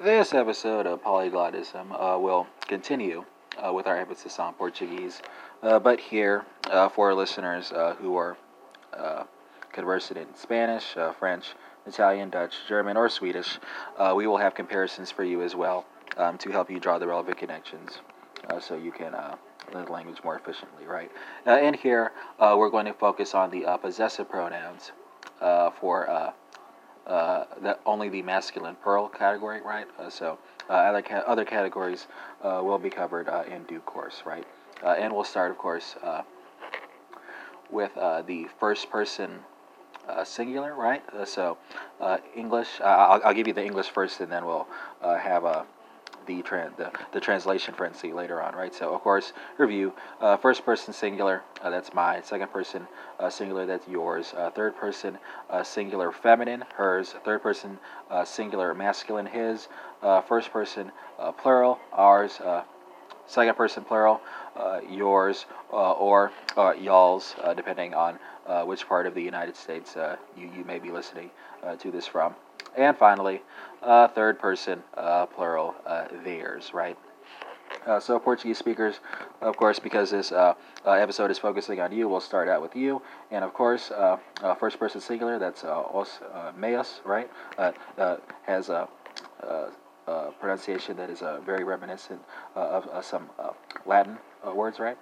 This episode of Polyglottism uh, will continue uh, with our emphasis on Portuguese, uh, but here, uh, for our listeners uh, who are uh, conversant in Spanish, French, Italian, Dutch, German, or Swedish, we will have comparisons for you as well um, to help you draw the relevant connections so you can learn the language more efficiently, right? in here, we're going to focus on the possessive pronouns for uh, that only the masculine plural category, right? Uh, so uh, other ca- other categories uh, will be covered uh, in due course, right? and we'll start, of course, with the first person singular, right? so English. I'll, I'll, give you the English first, and then we'll have a the, the, the translation frenzy later on, right? So, of course, review uh, first person singular, uh, that's my. Second person uh, singular, that's yours. Uh, third person uh, singular feminine, hers. Third person uh, singular masculine, his. first person plural, ours. second person plural, yours, or y'all's, depending on which part of the United States you, you may be listening to this from. And finally, uh, third person uh, plural, uh, theirs, right? Uh, so Portuguese speakers, of course, because this uh, uh episode is focusing on you, we'll start out with you. And of course, uh, uh, first person singular, that's os meus, right? has a, pronunciation that is very reminiscent of some Latin words, right?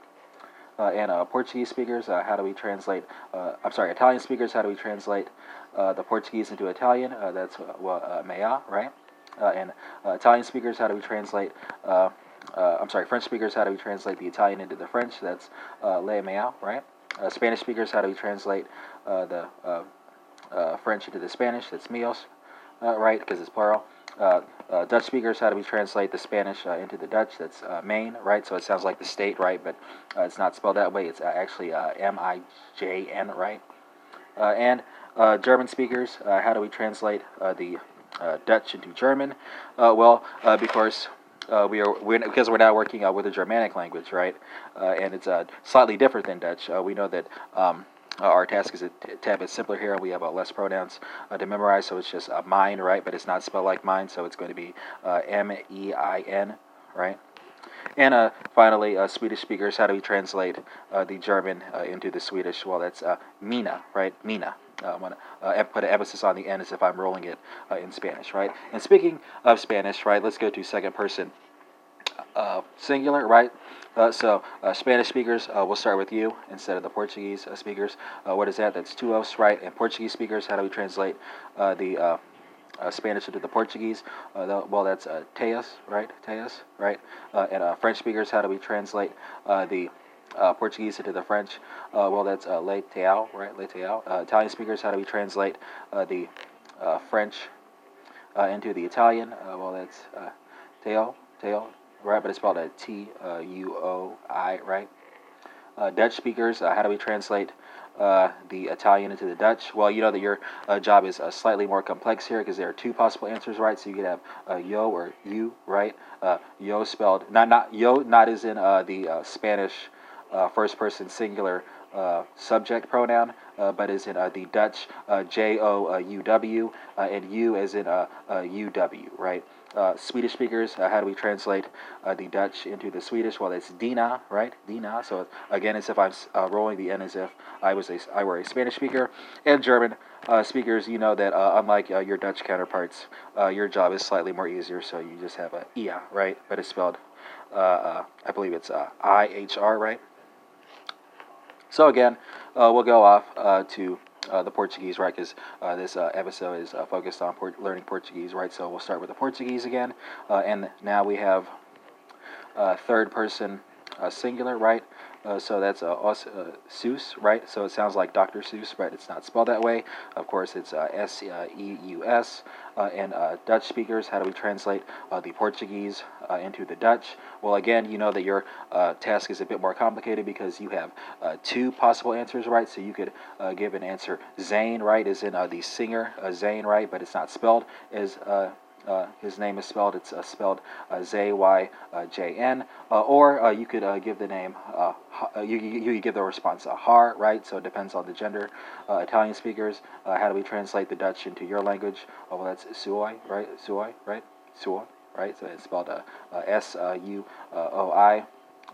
Uh, and uh, Portuguese speakers, uh, how do we translate? Uh, I'm sorry, Italian speakers, how do we translate uh, the Portuguese into Italian? Uh, that's well, mea, right? and Italian speakers, how do we translate? I'm sorry, French speakers, how do we translate the Italian into the French? That's le mea, right? Spanish speakers, how do we translate the French into the Spanish? That's mios, right? Because it's plural. Uh, uh, Dutch speakers, how do we translate the Spanish uh, into the Dutch? That's uh, Maine, right? So it sounds like the state, right? But uh, it's not spelled that way. It's uh, actually M I J N, right? and German speakers, how do we translate the Dutch into German? well, because we are we're, because we're now working with a Germanic language, right? and it's slightly different than Dutch. we know that. Um, uh, our task is a tad bit simpler here. We have uh, less pronouns uh, to memorize, so it's just uh, mine, right? But it's not spelled like mine, so it's going to be uh, M E I N, right? And uh, finally, Swedish speakers, how do we translate the German into the Swedish? Well, that's Mina, right? Mina. I want to put an emphasis on the N as if I'm rolling it in Spanish, right? And speaking of Spanish, right, let's go to second person singular, right? Uh, so, uh, Spanish speakers, uh, we'll start with you instead of the Portuguese uh, speakers. Uh, what is that? That's tuos, right? And Portuguese speakers, how do we translate uh, the Spanish into the Portuguese? The, well, that's uh, teas, right? Teas, right? and French speakers, how do we translate the Portuguese into the French? well, that's uh, le teao, right? Le teao. Italian speakers, how do we translate the French into the Italian? well, that's teo, teo, right? But it's spelled a T uh, U O I, right? Uh, Dutch speakers, uh, how do we translate uh, the Italian into the Dutch? Well, you know that your uh, job is uh, slightly more complex here because there are two possible answers, right? So you could have yo or you, right? yo spelled not not yo, not as in the Spanish first person singular subject pronoun, but as in the Dutch J O U W, and you as in U W, right? uh, Swedish speakers, uh, how do we translate uh, the Dutch into the Swedish? Well, it's Dina, right? Dina. So again, as if I'm uh, rolling the N as if I was a I were a Spanish speaker. And German uh, speakers, you know that uh, unlike your Dutch counterparts, your job is slightly more easier. So you just have a ihr, right? But it's spelled, I believe it's I H R, right? So again, we'll go off to uh, the Portuguese, right? Because uh, this uh, episode is uh, focused on learning Portuguese, right? So we'll start with the Portuguese again, uh, and now we have uh, third person singular, right? Uh, so that's uh, uh, seus, right? So it sounds like Dr. Seuss, but it's not spelled that way. Of course, it's uh, S E U S. Uh, and uh, Dutch speakers, how do we translate the Portuguese into the Dutch? Well, again, you know that your task is a bit more complicated because you have two possible answers, right? So you could give an answer Zane, right, is in the singer Zane, right, but it's not spelled as uh, his name is spelled. It's uh, spelled uh, Z Y J N. or you could give the name. you, you, you give the response Har, right? So it depends on the gender. Italian speakers. how do we translate the Dutch into your language? Oh, well, that's Suoi, right? Suoi, right? suoi, right? So it's spelled S U O I.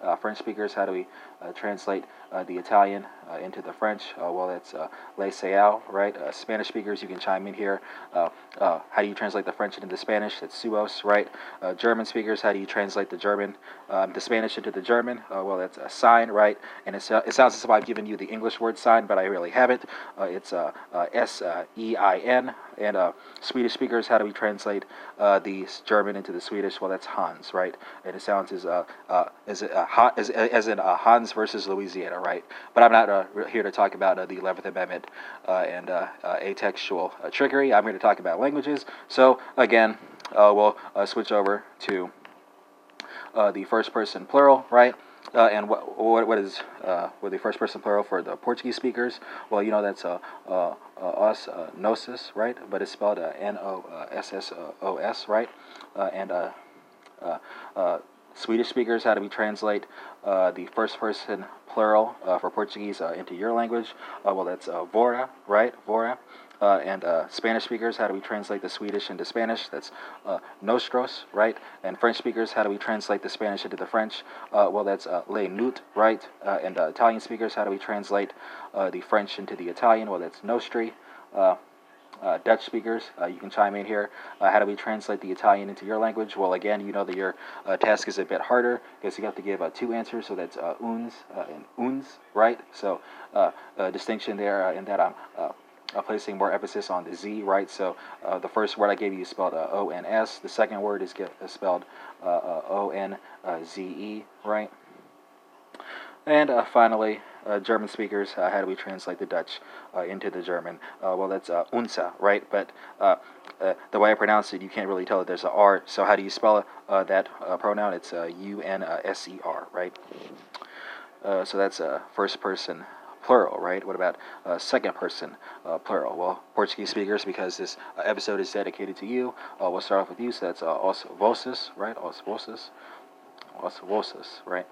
Uh, French speakers, how do we uh, translate uh, the Italian uh, Uh, into the French? Uh, well, it's uh, Le Sao, right? Uh, Spanish speakers, you can chime in here. Uh, how do you translate the French into the Spanish? That's suos, right? German speakers, how do you translate the German, um, the Spanish into the German? well, that's a sign, right? And it, it sounds as if I've given you the English word sign, but I really haven't. it's S E I N. And Swedish speakers, how do we translate the German into the Swedish? Well, that's Hans, right? And it sounds as, as, as, as in Hans versus Louisiana, right? But I'm not uh, here to talk about uh, the 11th Amendment uh, and uh, uh, atextual trickery. I'm here to talk about languages. So, again, we'll switch over to the first person plural, right? And what, what, what is what the first person plural for the Portuguese speakers? Well, you know that's uh, us, nossos, right? But it's spelled N O S S O S, right? and Swedish speakers, how do we translate uh, the first person plural uh, for Portuguese uh, into your language? Uh, well, that's uh, vora, right? Vora. Uh, and Spanish speakers, how do we translate the Swedish into Spanish? That's nostros, right? And French speakers, how do we translate the Spanish into the French? well, that's le nut, right? and Italian speakers, how do we translate the French into the Italian? Well, that's nostri uh, Dutch speakers, uh, you can chime in here. Uh, how do we translate the Italian into your language? Well, again, you know that your uh, task is a bit harder because you have to give uh, two answers, so that's uh, uns and uns, right? So, distinction there in that I'm placing more emphasis on the Z, right? So, the first word I gave you is spelled O N S. The second word is get, spelled O N Z E, right? And finally, uh, German speakers, uh, how do we translate the Dutch uh, into the German? Uh, well, that's uh, unsa, right? But uh, the way I pronounce it, you can't really tell that there's an R. So how do you spell that pronoun? It's U N S E R, right? so that's a first person plural, right? What about uh, second person uh, plural? Well, Portuguese speakers, because this uh, episode is dedicated to you, we'll start off with you. So that's uh, os vossos, right? Os vossos, os vossos, right?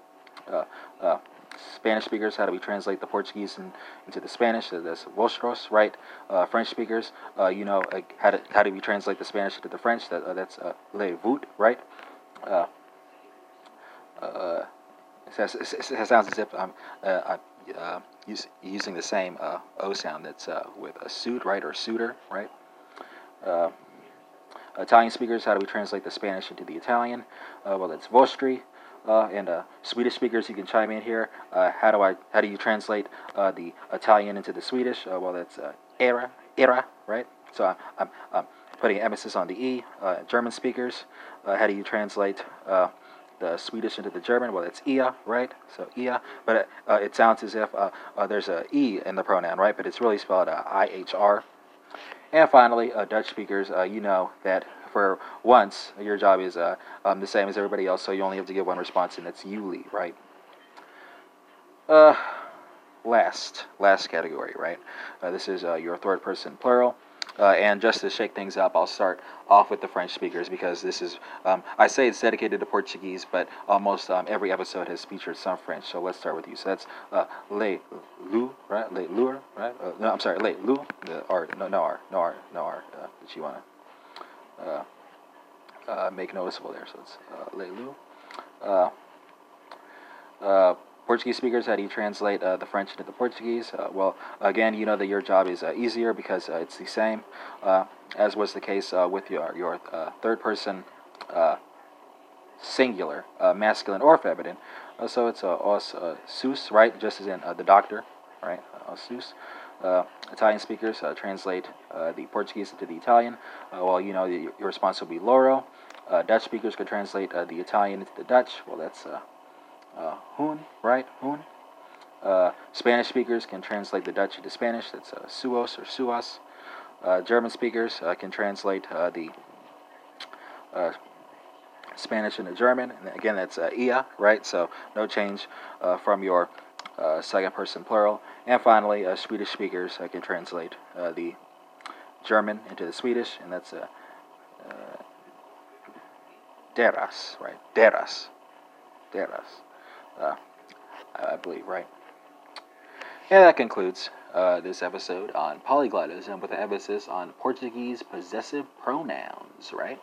Spanish speakers, how do we translate the Portuguese in, into the Spanish? That's vosotros, right? Uh, French speakers, uh, you know, uh, how, do, how do we translate the Spanish into the French? That, uh, that's uh, le vous, right? Uh, it, it, sounds as if I'm, I'm use, using the same O sound that's with a suit, right? Or suitor, right? Italian speakers, how do we translate the Spanish into the Italian? well, it's vostri uh, and uh, Swedish speakers, you can chime in here. Uh, how do I? How do you translate uh, the Italian into the Swedish? Uh, well, that's uh, era, era, right? So I'm, I'm, I'm, putting emphasis on the e. German speakers, how do you translate the Swedish into the German? Well, it's ihr, right? So ihr, but it sounds as if there's a e in the pronoun, right? But it's really spelled I H R. And finally, Dutch speakers, you know that for once, your job is uh, um, the same as everybody else, so you only have to give one response, and that's jullie, right? Uh, last, last category, right? Uh, this is uh, your third person plural. Uh, and just to shake things up, I'll start off with the French speakers because this is, um, I say it's dedicated to Portuguese, but almost um, every episode has featured some French. So let's start with you. So that's uh, le lu, right? Le lure, right? Uh, no, I'm sorry, le lu, the R, no, no R, no R, no R, uh, that you want to Uh, uh, make noticeable there. So it's uh, Leilu. Uh, Portuguese speakers, how do you translate uh, the French into the Portuguese? Uh, well, again, you know that your job is uh, easier because it's the same, as was the case with your, your third person singular, masculine or feminine. so it's uh, os seus, right? Just as in the doctor, right? os seus. Uh, Italian speakers uh, translate uh, the Portuguese into the Italian. Uh, well, you know, your response will be loro. Uh, Dutch speakers could translate uh, the Italian into the Dutch. Well, that's hun, right? Hun. Spanish speakers can translate the Dutch into Spanish. That's suos or suas. German speakers can translate the Spanish into German. And again, that's uh, ihr, right? So no change uh, from your uh, second person plural. And finally, uh, Swedish speakers I can translate uh, the German into the Swedish, and that's uh, uh, deras, right? Deras. Deras. Uh, I believe, right? And that concludes uh, this episode on polyglottism with an emphasis on Portuguese possessive pronouns, right?